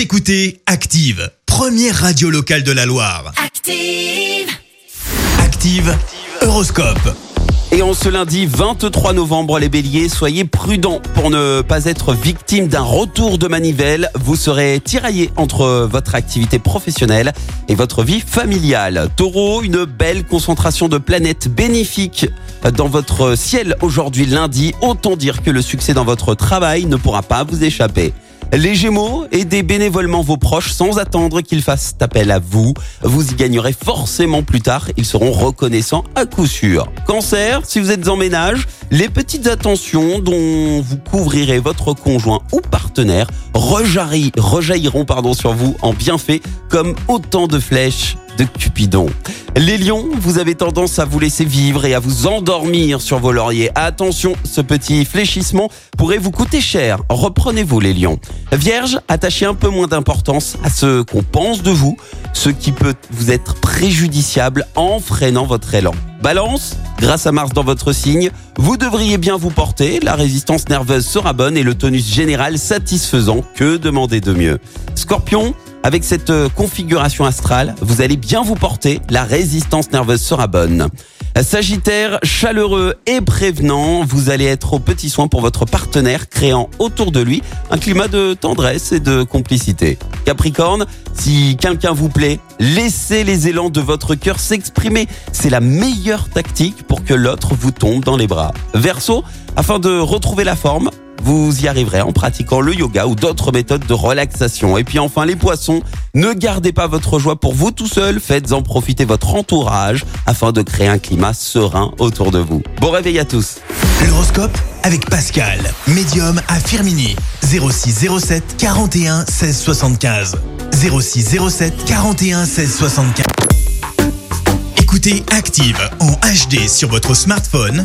Vous écoutez Active, première radio locale de la Loire. Active. Active, Horoscope. Et en ce lundi 23 novembre, les béliers, soyez prudents pour ne pas être victime d'un retour de manivelle. Vous serez tiraillé entre votre activité professionnelle et votre vie familiale. Taureau, une belle concentration de planètes bénéfiques dans votre ciel aujourd'hui lundi. Autant dire que le succès dans votre travail ne pourra pas vous échapper. Les Gémeaux, aidez bénévolement vos proches sans attendre qu'ils fassent appel à vous. Vous y gagnerez forcément plus tard. Ils seront reconnaissants à coup sûr. Cancer, si vous êtes en ménage, les petites attentions dont vous couvrirez votre conjoint ou partenaire rejaillir- rejailliront pardon, sur vous en bienfait comme autant de flèches Cupidon. Les lions, vous avez tendance à vous laisser vivre et à vous endormir sur vos lauriers. Attention, ce petit fléchissement pourrait vous coûter cher. Reprenez-vous les lions. Vierge, attachez un peu moins d'importance à ce qu'on pense de vous, ce qui peut vous être préjudiciable en freinant votre élan. Balance, grâce à Mars dans votre signe, vous devriez bien vous porter, la résistance nerveuse sera bonne et le tonus général satisfaisant. Que demander de mieux? Scorpion, avec cette euh, configuration astrale, vous allez bien vous porter, la résistance nerveuse sera bonne. Sagittaire, chaleureux et prévenant, vous allez être aux petits soins pour votre partenaire, créant autour de lui un climat de tendresse et de complicité. Capricorne, si quelqu'un vous plaît, laissez les élans de votre cœur s'exprimer. C'est la meilleure tactique pour que l'autre vous tombe dans les bras. Verseau, afin de retrouver la forme, vous y arriverez en pratiquant le yoga ou d'autres méthodes de relaxation. Et puis enfin les poissons, ne gardez pas votre joie pour vous tout seul, faites-en profiter votre entourage afin de créer un climat serein autour de vous. Bon réveil à tous L'horoscope avec Pascal, médium à Firmini. 06 07 41 16 75. 06 07 41 16 75. Écoutez Active en HD sur votre smartphone,